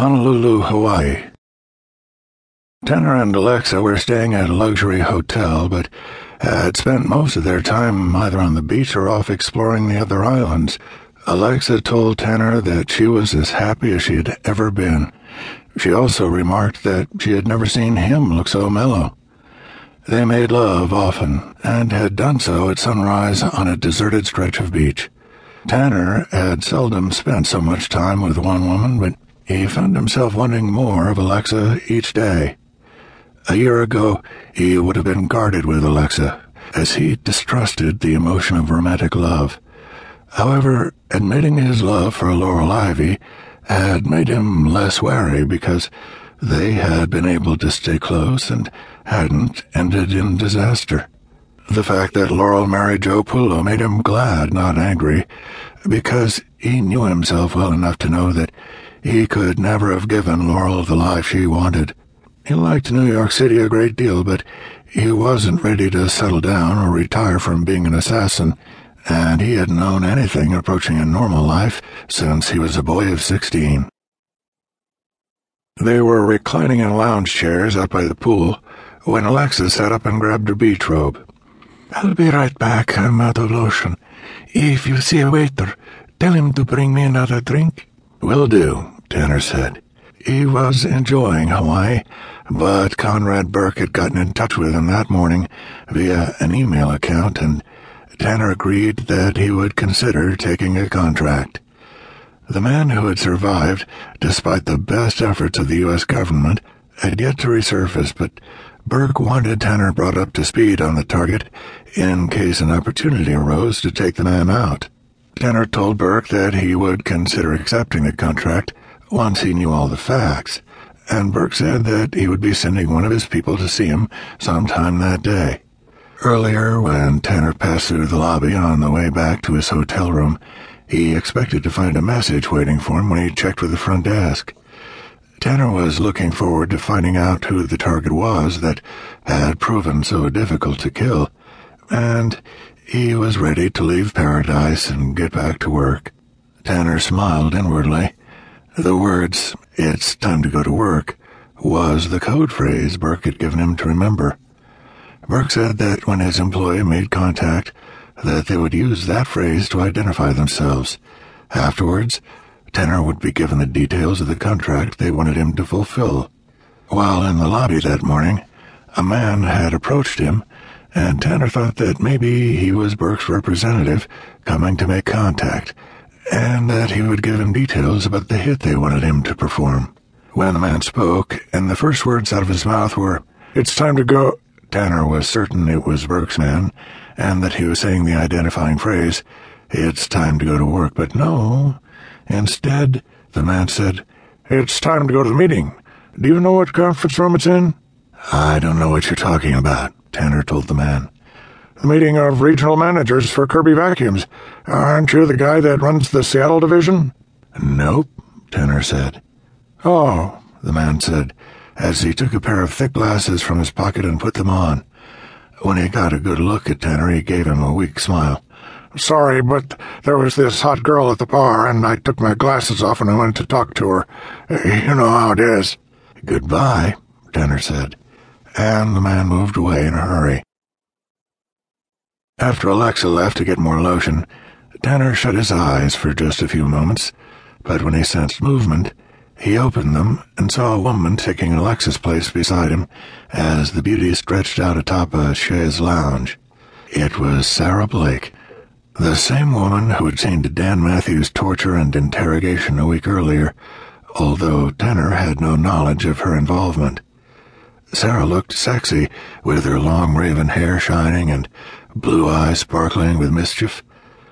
Honolulu, Hawaii. Tanner and Alexa were staying at a luxury hotel, but had spent most of their time either on the beach or off exploring the other islands. Alexa told Tanner that she was as happy as she had ever been. She also remarked that she had never seen him look so mellow. They made love often, and had done so at sunrise on a deserted stretch of beach. Tanner had seldom spent so much time with one woman, but he found himself wanting more of Alexa each day. A year ago, he would have been guarded with Alexa, as he distrusted the emotion of romantic love. However, admitting his love for Laurel Ivy had made him less wary because they had been able to stay close and hadn't ended in disaster. The fact that Laurel married Joe Pullo made him glad, not angry, because he knew himself well enough to know that he could never have given Laurel the life she wanted. He liked New York City a great deal, but he wasn't ready to settle down or retire from being an assassin, and he hadn't known anything approaching a normal life since he was a boy of sixteen. They were reclining in lounge chairs out by the pool when Alexa sat up and grabbed her beach robe. I'll be right back. I'm out of lotion. If you see a waiter, tell him to bring me another drink. Will do, Tanner said. He was enjoying Hawaii, but Conrad Burke had gotten in touch with him that morning via an email account, and Tanner agreed that he would consider taking a contract. The man who had survived, despite the best efforts of the U.S. government, had yet to resurface, but Burke wanted Tanner brought up to speed on the target in case an opportunity arose to take the man out. Tanner told Burke that he would consider accepting the contract once he knew all the facts, and Burke said that he would be sending one of his people to see him sometime that day. Earlier, when Tanner passed through the lobby on the way back to his hotel room, he expected to find a message waiting for him when he checked with the front desk. Tanner was looking forward to finding out who the target was that had proven so difficult to kill, and he was ready to leave paradise and get back to work. Tanner smiled inwardly. The words, it's time to go to work, was the code phrase Burke had given him to remember. Burke said that when his employee made contact, that they would use that phrase to identify themselves. Afterwards, Tanner would be given the details of the contract they wanted him to fulfill. While in the lobby that morning, a man had approached him, and Tanner thought that maybe he was Burke's representative coming to make contact, and that he would give him details about the hit they wanted him to perform. When the man spoke, and the first words out of his mouth were, It's time to go, Tanner was certain it was Burke's man, and that he was saying the identifying phrase, It's time to go to work, but no. Instead, the man said, It's time to go to the meeting. Do you know what conference room it's in? I don't know what you're talking about, Tanner told the man. The meeting of regional managers for Kirby Vacuums. Aren't you the guy that runs the Seattle division? Nope, Tanner said. Oh, the man said, as he took a pair of thick glasses from his pocket and put them on. When he got a good look at Tanner, he gave him a weak smile. Sorry, but there was this hot girl at the bar, and I took my glasses off and I went to talk to her. Eh, you know how it is. Goodbye, Tanner said, and the man moved away in a hurry. After Alexa left to get more lotion, Tanner shut his eyes for just a few moments, but when he sensed movement, he opened them and saw a woman taking Alexa's place beside him as the beauty stretched out atop a chaise lounge. It was Sarah Blake, the same woman who had seen Dan Matthews' torture and interrogation a week earlier, although Tanner had no knowledge of her involvement. Sarah looked sexy, with her long raven hair shining and blue eyes sparkling with mischief.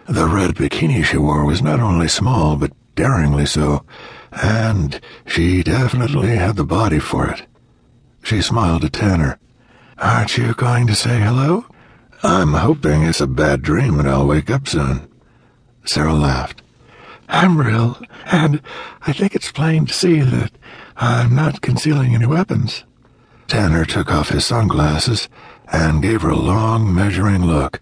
The red bikini she wore was not only small, but daringly so, and she definitely had the body for it. She smiled at Tanner. Aren't you going to say hello? I'm hoping it's a bad dream and I'll wake up soon. Sarah laughed. I'm real, and I think it's plain to see that I'm not concealing any weapons. Tanner took off his sunglasses and gave her a long, measuring look.